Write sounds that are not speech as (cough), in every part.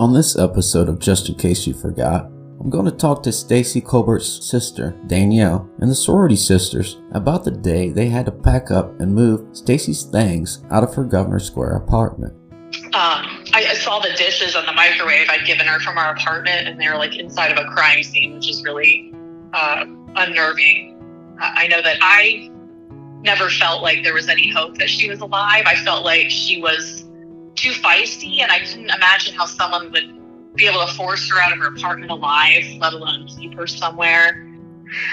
On this episode of Just In Case You Forgot, I'm going to talk to Stacey Colbert's sister, Danielle, and the sorority sisters about the day they had to pack up and move Stacey's things out of her Governor Square apartment. Um, I, saw the dishes on the microwave I'd given her from our apartment, and they were like inside of a crime scene, which is really uh, unnerving. I know that I never felt like there was any hope that she was alive. I felt like she was too feisty, and I couldn't imagine how someone would be able to force her out of her apartment alive, let alone keep her somewhere.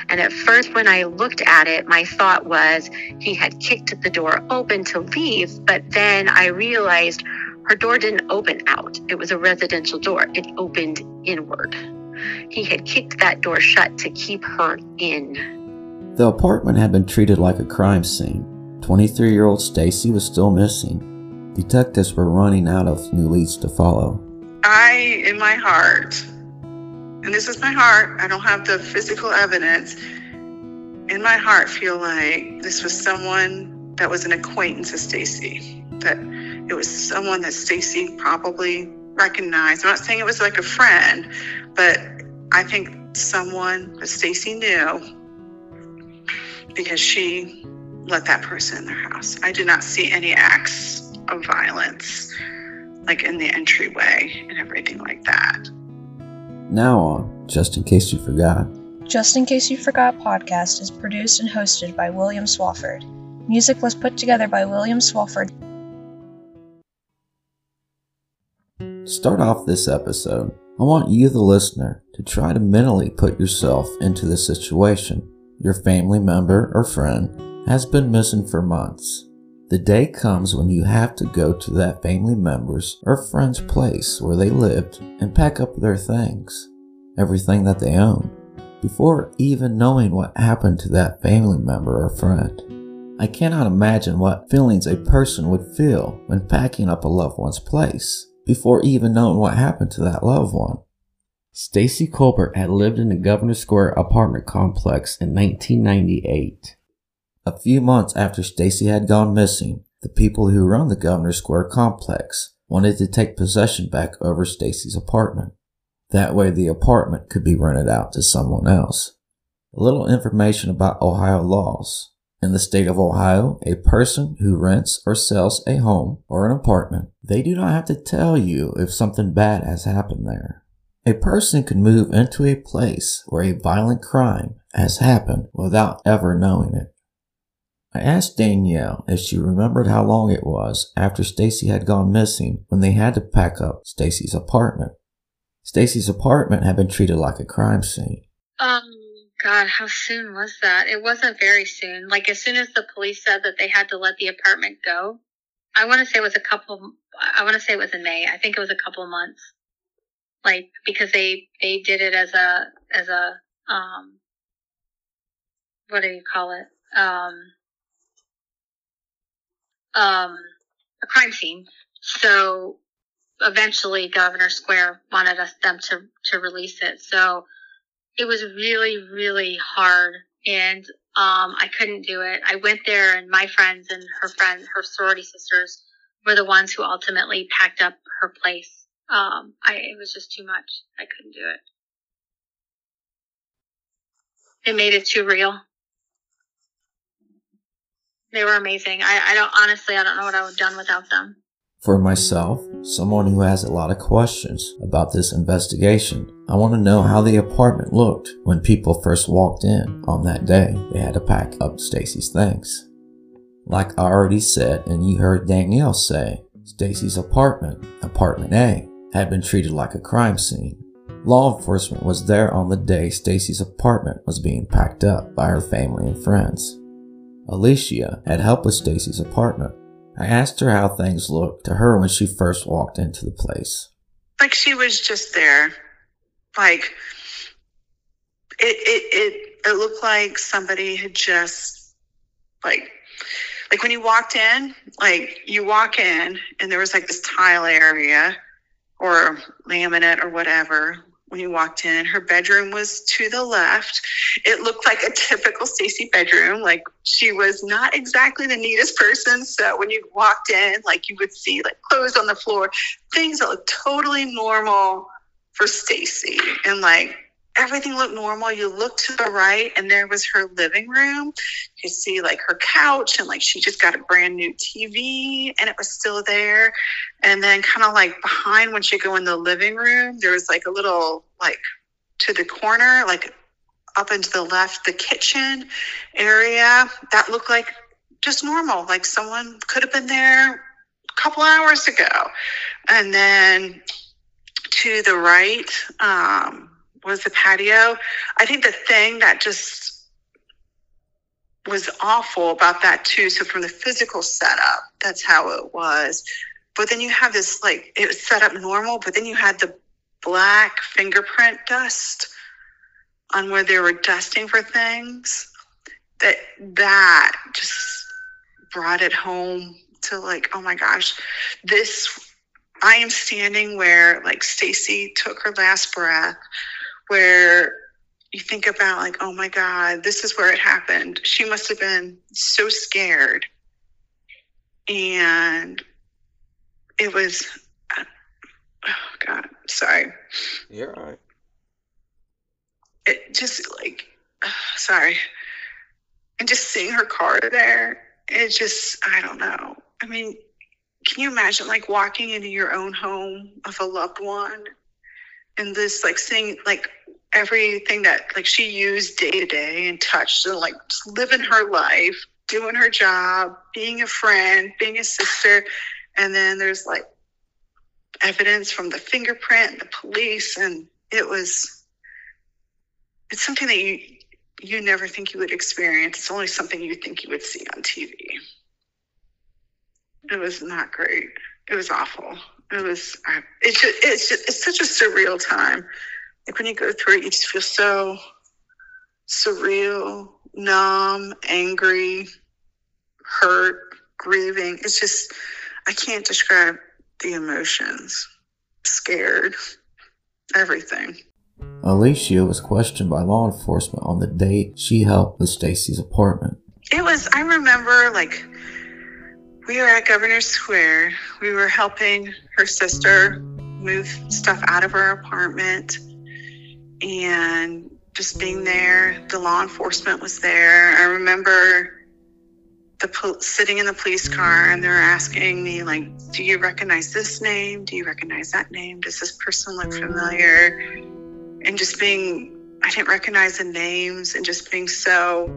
And at first, when I looked at it, my thought was he had kicked the door open to leave. But then I realized her door didn't open out, it was a residential door, it opened inward. He had kicked that door shut to keep her in. The apartment had been treated like a crime scene. 23 year old Stacey was still missing. Detectives were running out of new leads to follow. I, in my heart, and this is my heart, I don't have the physical evidence, in my heart feel like this was someone that was an acquaintance of Stacey. That it was someone that Stacey probably recognized. I'm not saying it was like a friend, but I think someone that Stacey knew because she let that person in their house. I did not see any acts of violence like in the entryway and everything like that. Now on, just in case you forgot. Just in Case You Forgot podcast is produced and hosted by William Swafford. Music was put together by William Swafford. To start off this episode, I want you, the listener, to try to mentally put yourself into the situation. Your family member or friend has been missing for months. The day comes when you have to go to that family member's or friend's place where they lived and pack up their things, everything that they own, before even knowing what happened to that family member or friend. I cannot imagine what feelings a person would feel when packing up a loved one's place before even knowing what happened to that loved one. Stacey Colbert had lived in the Governor Square apartment complex in 1998. A few months after Stacey had gone missing, the people who run the Governor Square complex wanted to take possession back over Stacey's apartment. That way the apartment could be rented out to someone else. A little information about Ohio laws. In the state of Ohio, a person who rents or sells a home or an apartment, they do not have to tell you if something bad has happened there. A person can move into a place where a violent crime has happened without ever knowing it. I asked Danielle if she remembered how long it was after Stacey had gone missing when they had to pack up Stacey's apartment. Stacey's apartment had been treated like a crime scene. Um, God, how soon was that? It wasn't very soon. Like, as soon as the police said that they had to let the apartment go, I want to say it was a couple, I want to say it was in May. I think it was a couple of months. Like, because they, they did it as a, as a, um, what do you call it? Um, um, a crime scene. So eventually Governor Square wanted us them to to release it. So it was really really hard and um, I couldn't do it. I went there and my friends and her friends, her sorority sisters were the ones who ultimately packed up her place. Um, I, it was just too much. I couldn't do it. It made it too real. They were amazing. I, I don't honestly I don't know what I would have done without them. For myself, someone who has a lot of questions about this investigation, I want to know how the apartment looked when people first walked in on that day they had to pack up Stacey's things. Like I already said and you heard Danielle say, Stacey's apartment, apartment A, had been treated like a crime scene. Law enforcement was there on the day Stacey's apartment was being packed up by her family and friends. Alicia had helped with Stacey's apartment. I asked her how things looked to her when she first walked into the place. Like she was just there. Like it it it, it looked like somebody had just like like when you walked in, like you walk in and there was like this tile area or laminate or whatever, when you walked in. Her bedroom was to the left. It looked like a typical Stacey bedroom. Like she was not exactly the neatest person. So when you walked in, like you would see like clothes on the floor, things that looked totally normal for Stacey. And like everything looked normal. You looked to the right, and there was her living room. You see like her couch, and like she just got a brand new TV, and it was still there. And then, kind of like behind when you go in the living room, there was like a little like to the corner, like up into the left, the kitchen area that looked like just normal, like someone could have been there a couple hours ago. And then to the right, um, was the patio. I think the thing that just was awful about that too. So from the physical setup, that's how it was. But then you have this like it was set up normal, but then you had the black fingerprint dust on where they were dusting for things. That that just brought it home to like, oh my gosh, this I am standing where like Stacey took her last breath where you think about like oh my god this is where it happened. She must have been so scared. And it was uh, oh god sorry. You're all right. It just like uh, sorry. And just seeing her car there it just i don't know. I mean can you imagine like walking into your own home of a loved one and this like seeing like everything that like she used day to day and touched and like living her life doing her job being a friend being a sister. And then there's like evidence from the fingerprint and the police and it was it's something that you you never think you would experience. It's only something you think you would see on tv it was not great. It was awful it was it's just, it's just, it's such a surreal time. Like when you go through it you just feel so surreal numb angry hurt grieving. It's just i can't describe the emotions. Scared. Everything. Alicia was questioned by law enforcement on the date she helped with stacey's apartment. It was i remember like we were at Governor Square. We were helping her sister move stuff out of her apartment and just being there. The law enforcement was there. I remember the sitting in the police car and they were asking me like, "Do you recognize this name? Do you recognize that name? Does this person look familiar?" And just being, I didn't recognize the names and just being so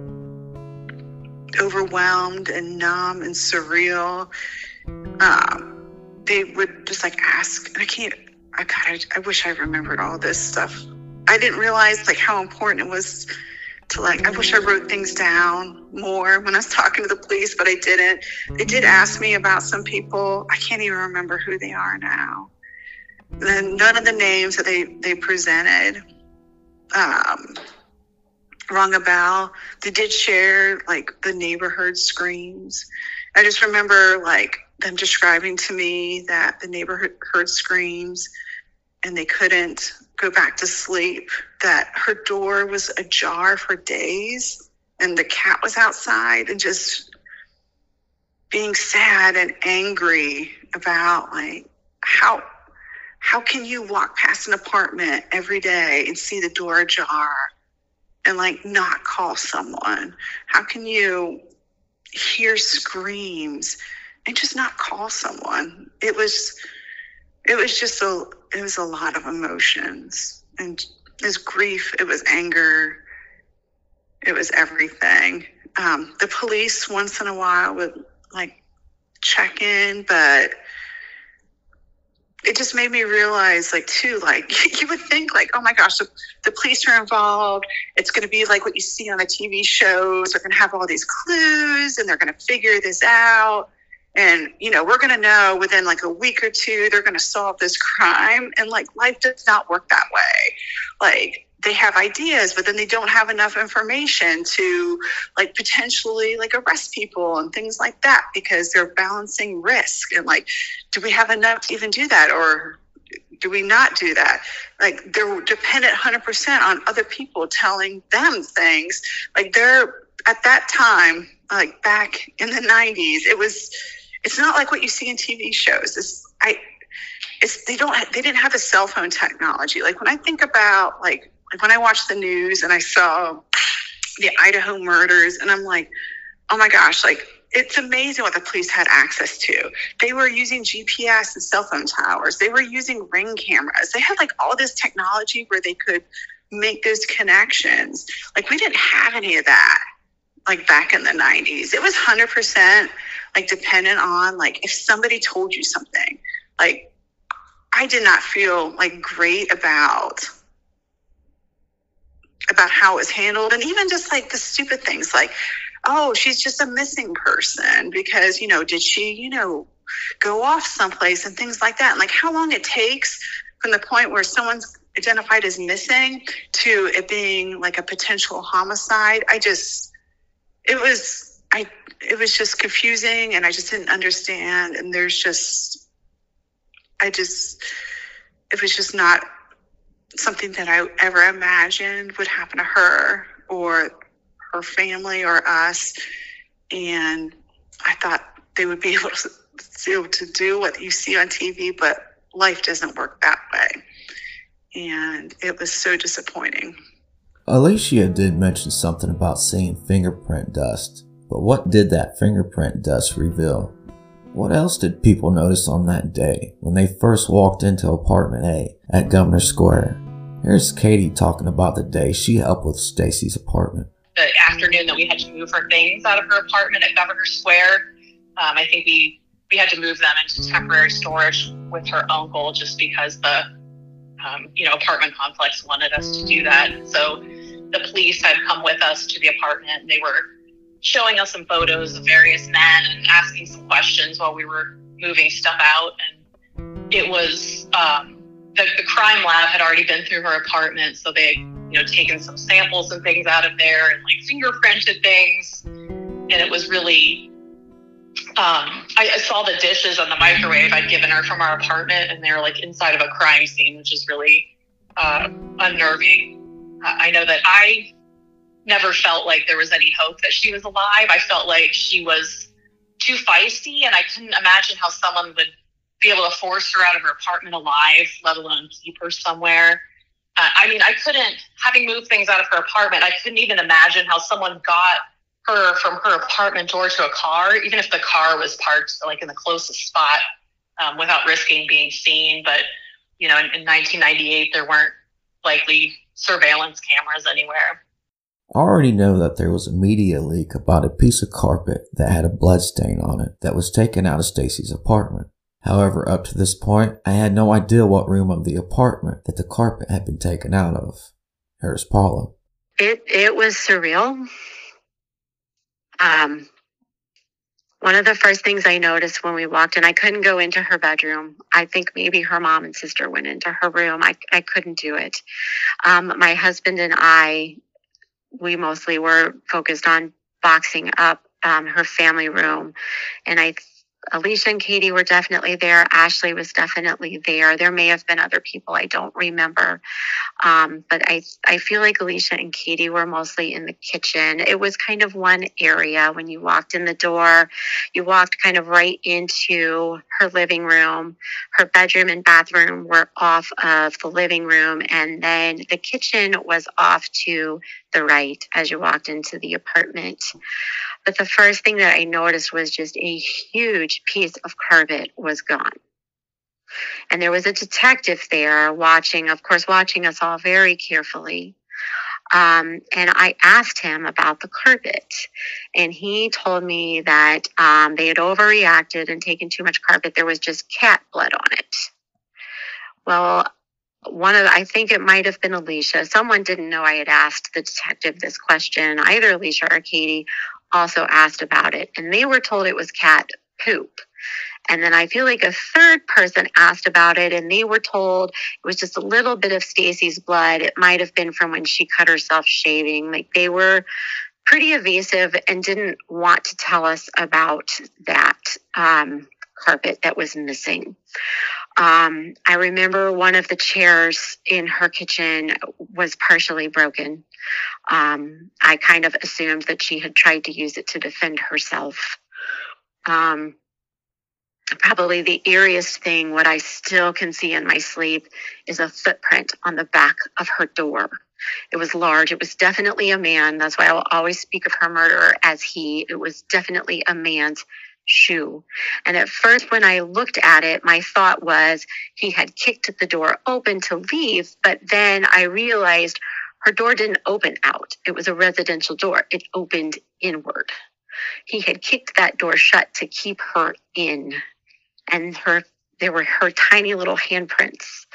overwhelmed and numb and surreal. Um, they would just like ask, and I can't, I God, I, I wish I remembered all this stuff. I didn't realize like how important it was to like, I wish I wrote things down more when I was talking to the police, but I didn't. They did ask me about some people. I can't even remember who they are now. And none of the names that they, they presented. Um, rung a bell. They did share like the neighborhood screams. I just remember like them describing to me that the neighborhood heard screams and they couldn't go back to sleep, that her door was ajar for days and the cat was outside and just being sad and angry about like how how can you walk past an apartment every day and see the door ajar and like not call someone? How can you hear screams and just not call someone? It was it was just a it was a lot of emotions and it was grief, it was anger, it was everything. Um, the police once in a while would like check in, but it just made me realize like too like (laughs) you would think like oh my gosh the, the police are involved. It's going to be like what you see on the tv shows. They're going to have all these clues and they're going to figure this out. And you know we're going to know within like a week or two they're going to solve this crime. And like life does not work that way. Like they have ideas but then they don't have enough information to like potentially like arrest people and things like that because they're balancing risk and like do we have enough to even do that or do we not do that? Like they're dependent 100% on other people telling them things. Like they're at that time, like back in the 90s, it was. It's not like what you see in TV shows. It's I. It's they don't they didn't have a cell phone technology. Like when I think about like when I watched the news and I saw the Idaho murders, and I'm like, oh my gosh, like it's amazing what the police had access to. They were using GPS and cell phone towers. They were using ring cameras. They had like all this technology where they could make those connections. Like we didn't have any of that like back in the 90s. It was 100% like dependent on like if somebody told you something. Like I did not feel like great about about how it was handled and even just like the stupid things like oh, she's just a missing person because, you know, did she, you know, go off someplace and things like that. And like how long it takes from the point where someone's identified as missing to it being like a potential homicide. I just, it was, I, it was just confusing and I just didn't understand. And there's just, I just, it was just not something that I ever imagined would happen to her or her family or us. And I thought they would be (laughs) able to, able to do what you see on TV, but life doesn't work that way. And it was so disappointing. Alicia did mention something about seeing fingerprint dust, but what did that fingerprint dust reveal? What else did people notice on that day when they first walked into apartment A at Governor Square? Here's Katie talking about the day she helped with Stacey's apartment the afternoon that we had to move her things out of her apartment at Governor Square. Um, I think we we had to move them into temporary storage with her uncle just because the um, you know apartment complex wanted us to do that. So the police had come with us to the apartment and they were showing us some photos of various men and asking some questions while we were moving stuff out. And it was um, the, the crime lab had already been through her apartment, so they you know, taken some samples and things out of there and like fingerprinted things. And it was really, um, I, I saw the dishes on the microwave I'd given her from our apartment and they were like inside of a crime scene, which is really uh, unnerving. I know that I never felt like there was any hope that she was alive. I felt like she was too feisty, and I couldn't imagine how someone would be able to force her out of her apartment alive, let alone keep her somewhere. Uh, I mean, I couldn't, having moved things out of her apartment, I couldn't even imagine how someone got her from her apartment door to a car, even if the car was parked like in the closest spot um, without risking being seen. But, you know, in, in 1998, there weren't likely surveillance cameras anywhere. I already know that there was a media leak about a piece of carpet that had a blood stain on it that was taken out of Stacey's apartment. However, up to this point, I had no idea what room of the apartment that the carpet had been taken out of. Here's Paula. It it was surreal. Um, one of the first things I noticed when we walked in, I couldn't go into her bedroom. I think maybe her mom and sister went into her room. I, I couldn't do it. Um, my husband and I, we mostly were focused on boxing up um, her family room. And I Alicia and Katie were definitely there. Ashley was definitely there. There may have been other people I don't remember, um, but I I feel like Alicia and Katie were mostly in the kitchen. It was kind of one area when you walked in the door. You walked kind of right into her living room. Her bedroom and bathroom were off of the living room, and then the kitchen was off to the right as you walked into the apartment. But the first thing that I noticed was just a huge piece of carpet was gone. And there was a detective there watching, of course, watching us all very carefully. Um, and I asked him about the carpet, and he told me that um, they had overreacted and taken too much carpet. There was just cat blood on it. Well, one of the, I think it might have been Alicia. Someone didn't know I had asked the detective this question, either Alicia or Katie, also asked about it, and they were told it was cat poop. And then I feel like a third person asked about it, and they were told it was just a little bit of Stacey's blood. It might have been from when she cut herself shaving. Like they were pretty evasive and didn't want to tell us about that um, carpet that was missing. Um, I remember one of the chairs in her kitchen was partially broken. Um, I kind of assumed that she had tried to use it to defend herself. Um, probably the eeriest thing, what I still can see in my sleep, is a footprint on the back of her door. It was large. It was definitely a man. That's why I will always speak of her murderer as he. It was definitely a man's shoe. And at first, when I looked at it, my thought was he had kicked the door open to leave. But then I realized her door didn't open out, it was a residential door, it opened inward. He had kicked that door shut to keep her in. And her there were her tiny little handprints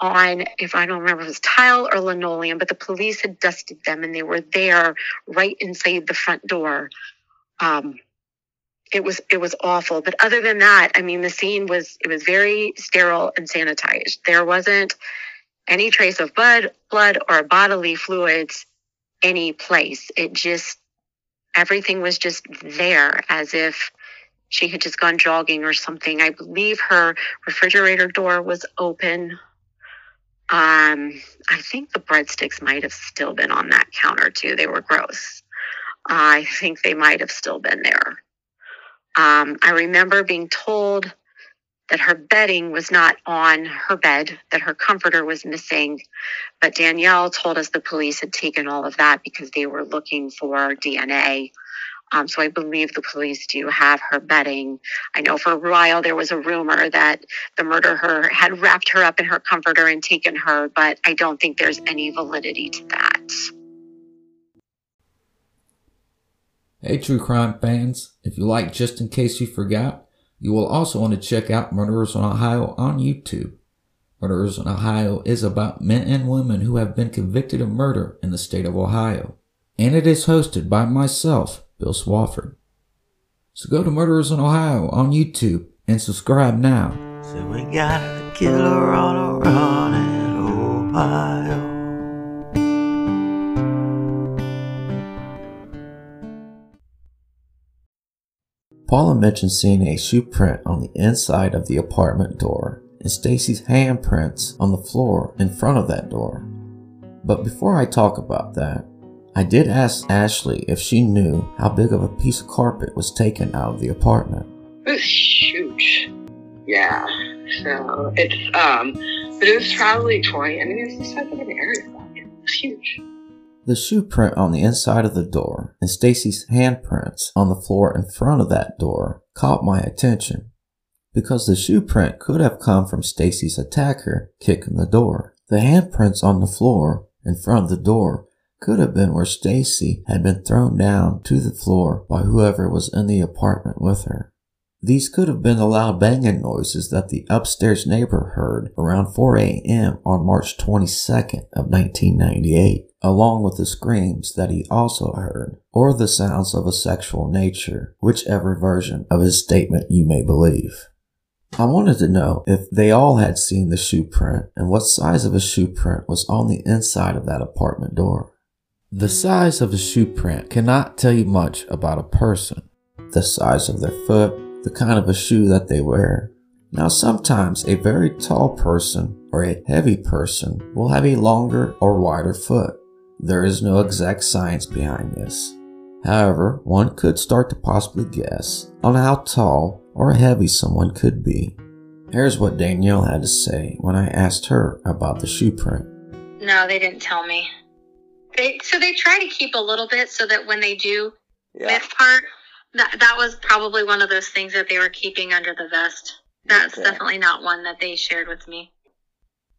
on, if I don't remember, it was tile or linoleum, but the police had dusted them and they were there right inside the front door. Um, it was it was awful. But other than that, I mean, the scene was it was very sterile and sanitized. There wasn't any trace of blood, blood or bodily fluids any place. It just everything was just there as if she had just gone jogging or something. I believe her refrigerator door was open. Um, I think the breadsticks might have still been on that counter too. They were gross. I think they might have still been there. Um, I remember being told that her bedding was not on her bed, that her comforter was missing. But Danielle told us the police had taken all of that because they were looking for DNA um, so I believe the police do have her bedding. I know for a while there was a rumor that the murderer had wrapped her up in her comforter and taken her, but I don't think there's any validity to that. Hey, true crime fans, if you like Just In Case You Forgot, you will also want to check out Murderers in Ohio on YouTube. Murderers in Ohio is about men and women who have been convicted of murder in the state of Ohio. And it is hosted by myself, Bill Swafford. So go to Murderers in Ohio on YouTube and subscribe now. So we got a killer on a run in Ohio. Paula mentioned seeing a shoe print on the inside of the apartment door and Stacey's handprints on the floor in front of that door. But before I talk about that, I did ask Ashley if she knew how big of a piece of carpet was taken out of the apartment. It was huge. Yeah. So it's um but it was probably twenty I mean it was the size of an area It was huge. The shoe print on the inside of the door and Stacey's handprints on the floor in front of that door caught my attention because the shoe print could have come from Stacey's attacker kicking the door. The handprints on the floor in front of the door could have been where Stacey had been thrown down to the floor by whoever was in the apartment with her. These could have been the loud banging noises that the upstairs neighbor heard around 4 a.m. on March 22nd of 1998, along with the screams that he also heard, or the sounds of a sexual nature, whichever version of his statement you may believe. I wanted to know if they all had seen the shoe print and what size of a shoe print was on the inside of that apartment door. The size of a shoe print cannot tell you much about a person. The size of their foot, the kind of a shoe that they wear. Now, sometimes a very tall person or a heavy person will have a longer or wider foot. There is no exact science behind this. However, one could start to possibly guess on how tall or heavy someone could be. Here's what Danielle had to say when I asked her about the shoe print. No, they didn't tell me. They so they try to keep a little bit so that when they do yeah. miss part, that that was probably one of those things that they were keeping under the vest. That's okay. definitely not one that they shared with me.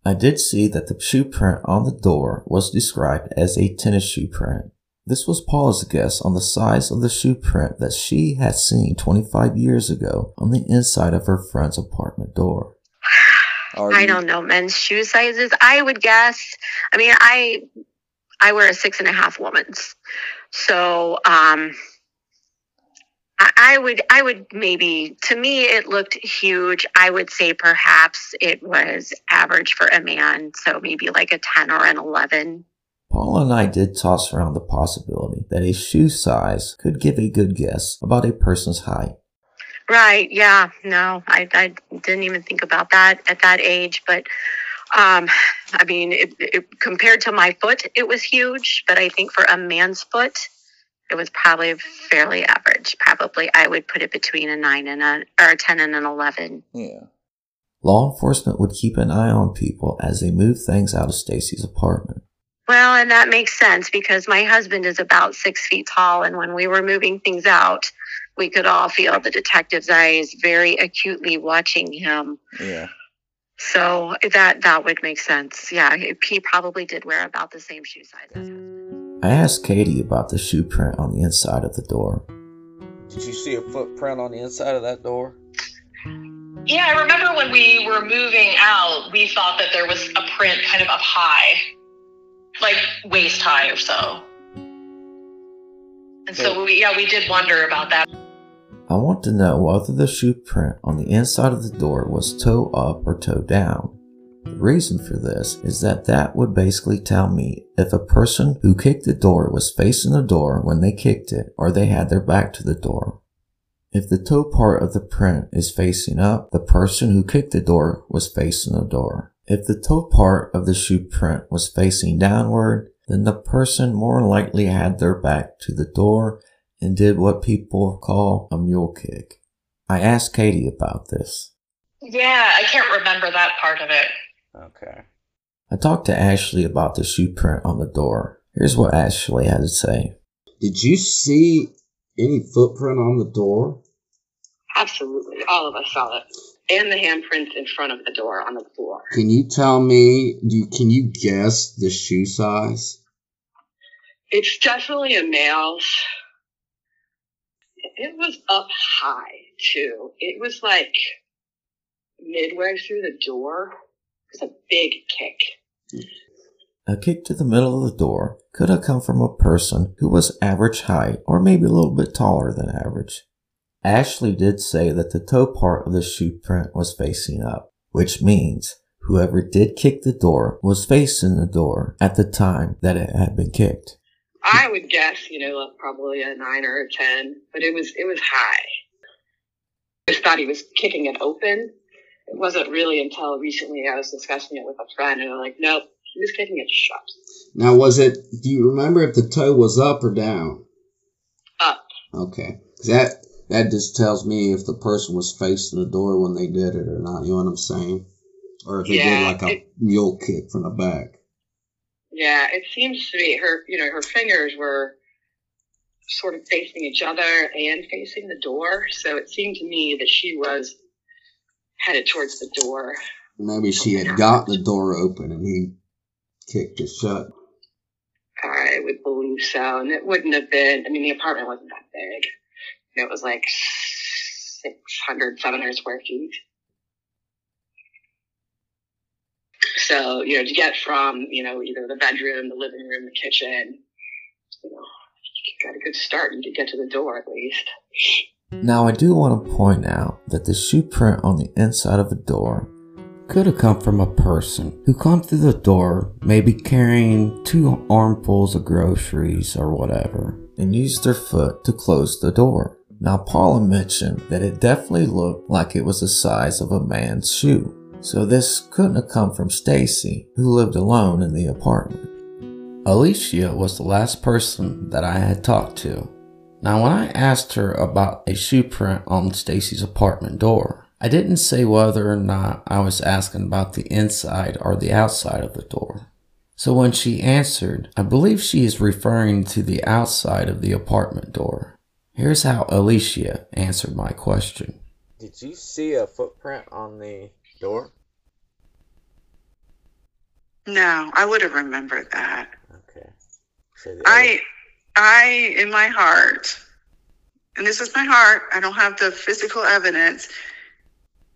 I did see that the shoe print on the door was described as a tennis shoe print. This was Paula's guess on the size of the shoe print that she had seen 25 years ago on the inside of her friend's apartment door. (sighs) I don't know men's shoe sizes. I would guess. I mean, I I wear a six and a half woman's. So, um, I, would, I would maybe, to me, it looked huge. I would say perhaps it was average for a man. So maybe like a 10 or an 11. Paula and I did toss around the possibility that a shoe size could give a good guess about a person's height. Right. Yeah. No, I, I didn't even think about that at that age. But, um, I mean, it, it, compared to my foot, it was huge. But I think for a man's foot, it was probably fairly average. Probably, I would put it between a nine and a or a ten and an eleven. Yeah. Law enforcement would keep an eye on people as they moved things out of Stacey's apartment. Well, and that makes sense because my husband is about six feet tall, and when we were moving things out, we could all feel the detective's eyes very acutely watching him. Yeah. So that that would make sense. Yeah, he probably did wear about the same shoe size as. I asked Katie about the shoe print on the inside of the door. Did you see a footprint on the inside of that door? Yeah, I remember when we were moving out, we thought that there was a print kind of up high, like waist high or so. And so, we, yeah, we did wonder about that. I want to know whether the shoe print on the inside of the door was toe up or toe down. Reason for this is that that would basically tell me if a person who kicked the door was facing the door when they kicked it or they had their back to the door. If the toe part of the print is facing up, the person who kicked the door was facing the door. If the toe part of the shoe print was facing downward, then the person more likely had their back to the door and did what people call a mule kick. I asked Katie about this. Yeah, I can't remember that part of it. Okay. I talked to Ashley about the shoe print on the door. Here's what Ashley had to say. Did you see any footprint on the door? Absolutely. All of us saw it. And the handprints in front of the door on the floor. Can you tell me, do you, can you guess the shoe size? It's definitely a male's it was up high too. It was like midway through the door. It was a big kick. A kick to the middle of the door could have come from a person who was average height or maybe a little bit taller than average. Ashley did say that the toe part of the shoe print was facing up, which means whoever did kick the door was facing the door at the time that it had been kicked. I would guess, you know, probably a nine or a ten, but it was it was high. I just thought he was kicking it open. It wasn't really until recently I was discussing it with a friend, and I'm like, nope, he was kicking it shut. Now, was it? Do you remember if the toe was up or down? Up. Okay, that that just tells me if the person was facing the door when they did it or not. You know what I'm saying? Or if they Yeah, did like a it- mule kick from the back. Yeah, it seems to be her. You know, her fingers were sort of facing each other and facing the door, so it seemed to me that she was headed towards the door. Maybe she had got the door open and he kicked it shut. I would believe so, and it wouldn't have been. I mean, the apartment wasn't that big. It was like 600, 700 square feet. So, you know, to get from, you know, either the bedroom, the living room, the kitchen, you know, you got a good start. You could get to the door at least. Now, I do want to point out that the shoe print on the inside of a door could have come from a person who come through the door, maybe carrying two armfuls of groceries or whatever, and used their foot to close the door. Now, Paula mentioned that it definitely looked like it was the size of a man's shoe, so this couldn't have come from Stacey, who lived alone in the apartment. Alicia was the last person that I had talked to. Now, when I asked her about a shoe print on Stacey's apartment door, I didn't say whether or not I was asking about the inside or the outside of the door. So when she answered, I believe she is referring to the outside of the apartment door. Here's how Alicia answered my question. Did you see a footprint on the door? No, I would have remembered that. Okay. So the I, I, in my heart, and this is my heart, I don't have the physical evidence.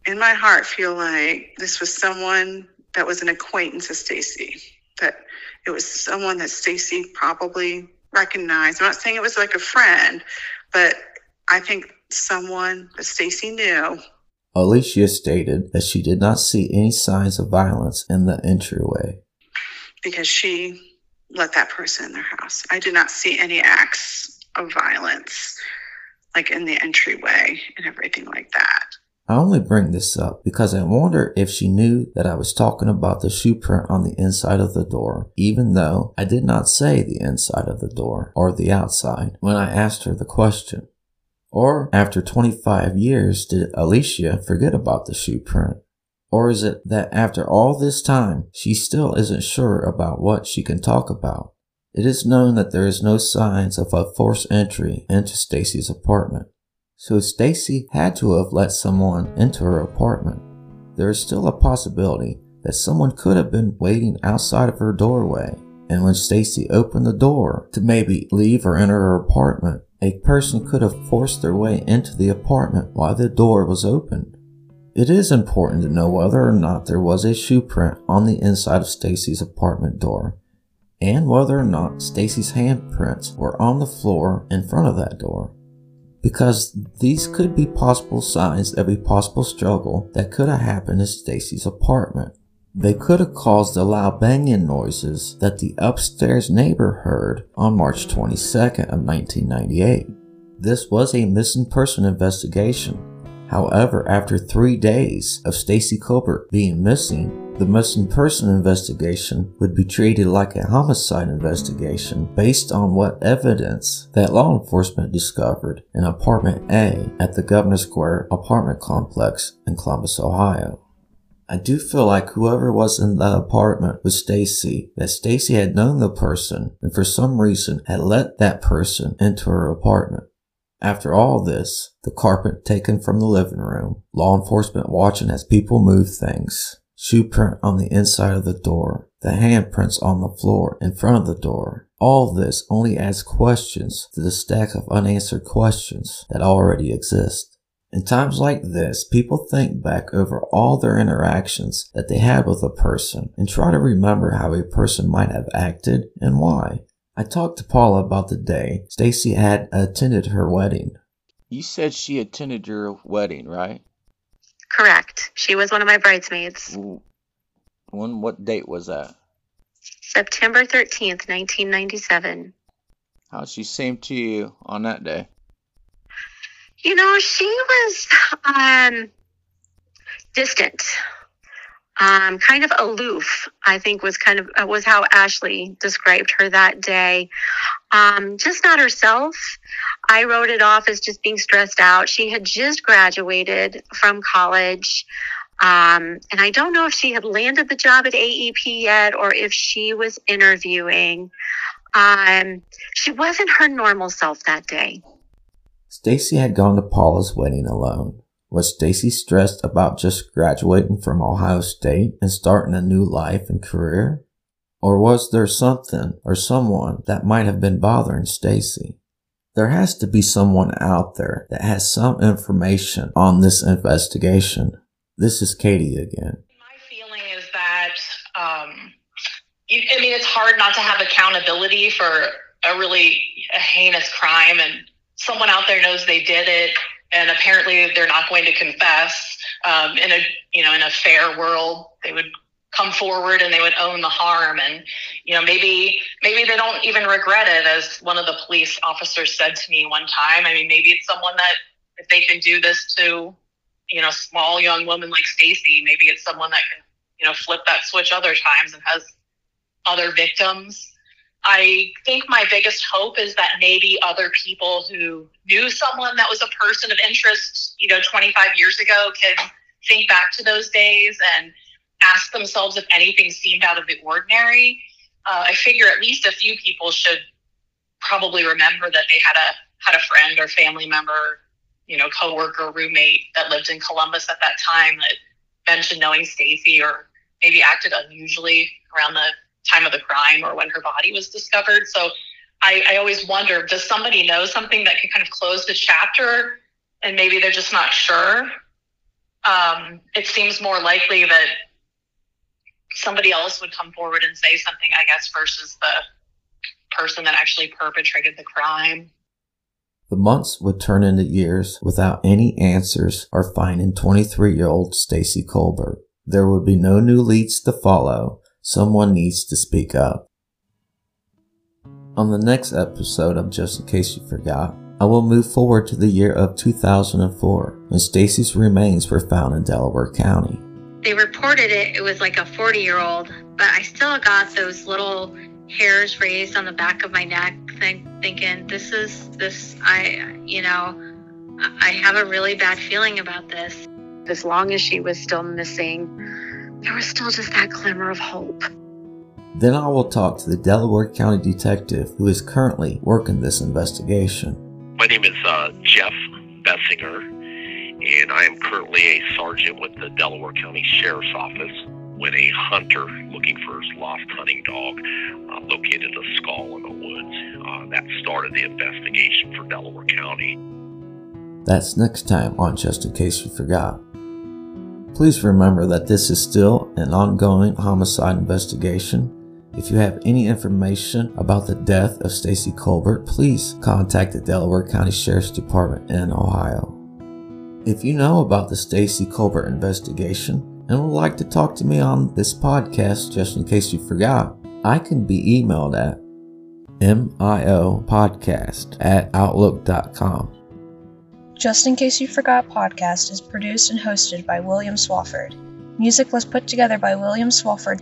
In my heart, feel like this was someone that was an acquaintance of Stacey. That it was someone that Stacey probably recognized. I'm not saying it was like a friend, but I think someone that Stacey knew. Alicia stated that she did not see any signs of violence in the entryway. because she let that person in their house. I did not see any acts of violence. like in the entryway and everything like that. I only bring this up because I wonder if she knew that I was talking about the shoe print on the inside of the door, even though I did not say the inside of the door or the outside when I asked her the question. Or after 25 years, did Alicia forget about the shoe print? Or is it that after all this time, she still isn't sure about what she can talk about? It is known that there is no signs of a forced entry into Stacey's apartment. So Stacey had to have let someone into her apartment. There is still a possibility that someone could have been waiting outside of her doorway. And when Stacey opened the door to maybe leave or enter her apartment, a person could have forced their way into the apartment while the door was open. It is important to know whether or not there was a shoe print on the inside of Stacey's apartment door and whether or not Stacey's handprints were on the floor in front of that door because these could be possible signs of a possible struggle that could have happened in Stacey's apartment. They could have caused the loud banging noises that the upstairs neighbor heard on March 22nd of 1998. This was a missing person investigation. However, after three days of Stacey Colbert being missing, the missing person investigation would be treated like a homicide investigation based on what evidence that law enforcement discovered in apartment A at the Governor Square apartment complex in Columbus, Ohio. I do feel like whoever was in the apartment with Stacey, that Stacey had known the person and for some reason had let that person into her apartment. After all this, the carpet taken from the living room, law enforcement watching as people move things, shoe print on the inside of the door, the handprints on the floor in front of the door. All this only adds questions to the stack of unanswered questions that already exist. In times like this, people think back over all their interactions that they had with a person and try to remember how a person might have acted and why. I talked to Paula about the day Stacey had attended her wedding. You said she attended your wedding, right? Correct. She was one of my bridesmaids. When what date was that? September 13th, 1997. How she seem to you on that day? You know, she was um distant. Um, kind of aloof, I think was kind of uh, was how Ashley described her that day. Um, just not herself. I wrote it off as just being stressed out. She had just graduated from college. Um, and I don't know if she had landed the job at AEP yet or if she was interviewing. Um, she wasn't her normal self that day. Stacey had gone to Paula's wedding alone. Was Stacey stressed about just graduating from Ohio State and starting a new life and career? Or was there something or someone that might have been bothering Stacey? There has to be someone out there that has some information on this investigation. This is Katie again. My feeling is that, um, I mean, it's hard not to have accountability for a really a heinous crime, and someone out there knows they did it, and apparently they're not going to confess. Um, in a you know in a fair world, they would come forward and they would own the harm. And you know maybe maybe they don't even regret it as one of the police officers said to me one time. I mean maybe it's someone that if they can do this to you know small young woman like stacey maybe it's someone that can you know flip that switch other times and has other victims i think my biggest hope is that maybe other people who knew someone that was a person of interest you know 25 years ago can think back to those days and ask themselves if anything seemed out of the ordinary. Uh, I figure at least a few people should probably remember that they had a had a friend or family member, you know, coworker, roommate that lived in Columbus at that time that mentioned knowing Stacey or maybe acted unusually around the time of the crime or when her body was discovered. So I, I always wonder, does somebody know something that can kind of close the chapter and maybe they're just not sure? Um, it seems more likely that somebody else would come forward and say something, I guess, versus the person that actually perpetrated the crime. The months would turn into years without any answers or finding 23 year old Stacey Colbert. There would be no new leads to follow. Someone needs to speak up. On the next episode of Just In Case You Forgot, I will move forward to the year of 2004 when Stacey's remains were found in Delaware County. They reported it, it was like a 40 year old, but I still got those little hairs raised on the back of my neck, think, thinking, this is this, I, you know, I have a really bad feeling about this. As long as she was still missing, there was still just that glimmer of hope. Then I will talk to the Delaware County detective who is currently working this investigation. My name is uh, Jeff Bessinger, and I am currently a sergeant with the Delaware County Sheriff's Office when a hunter looking for his lost hunting dog uh, located a skull in the woods. Uh, that started the investigation for Delaware County. That's next time on Just In Case You Forgot. Please remember that this is still an ongoing homicide investigation. If you have any information about the death of Stacey Colbert, please contact the Delaware County Sheriff's Department in Ohio. If you know about the Stacey Colbert investigation and would like to talk to me on this podcast just in case you forgot, I can be emailed at miopodcast at outlook.com. Just in Case You Forgot podcast is produced and hosted by William Swafford. Music was put together by William Swafford